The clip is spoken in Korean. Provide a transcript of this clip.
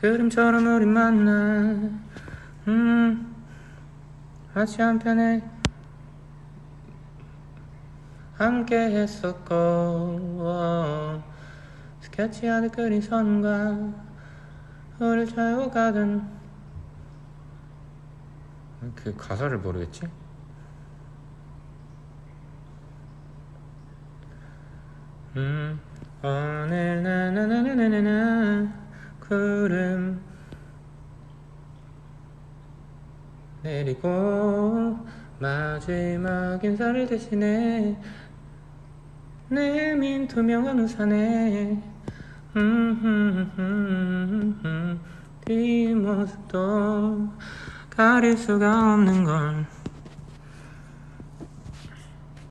그림처럼 우리 만나 음 같이 한편에 함께 했었고 스케치하듯 그린 선과 우릴 차고 가던 그 가사를 모르겠지? 음 오늘 나나나나나나 구름 내리고 마지막 인사를 대신해 내민 투명한 우산에 뒷모습도 가릴 수가 없는 걸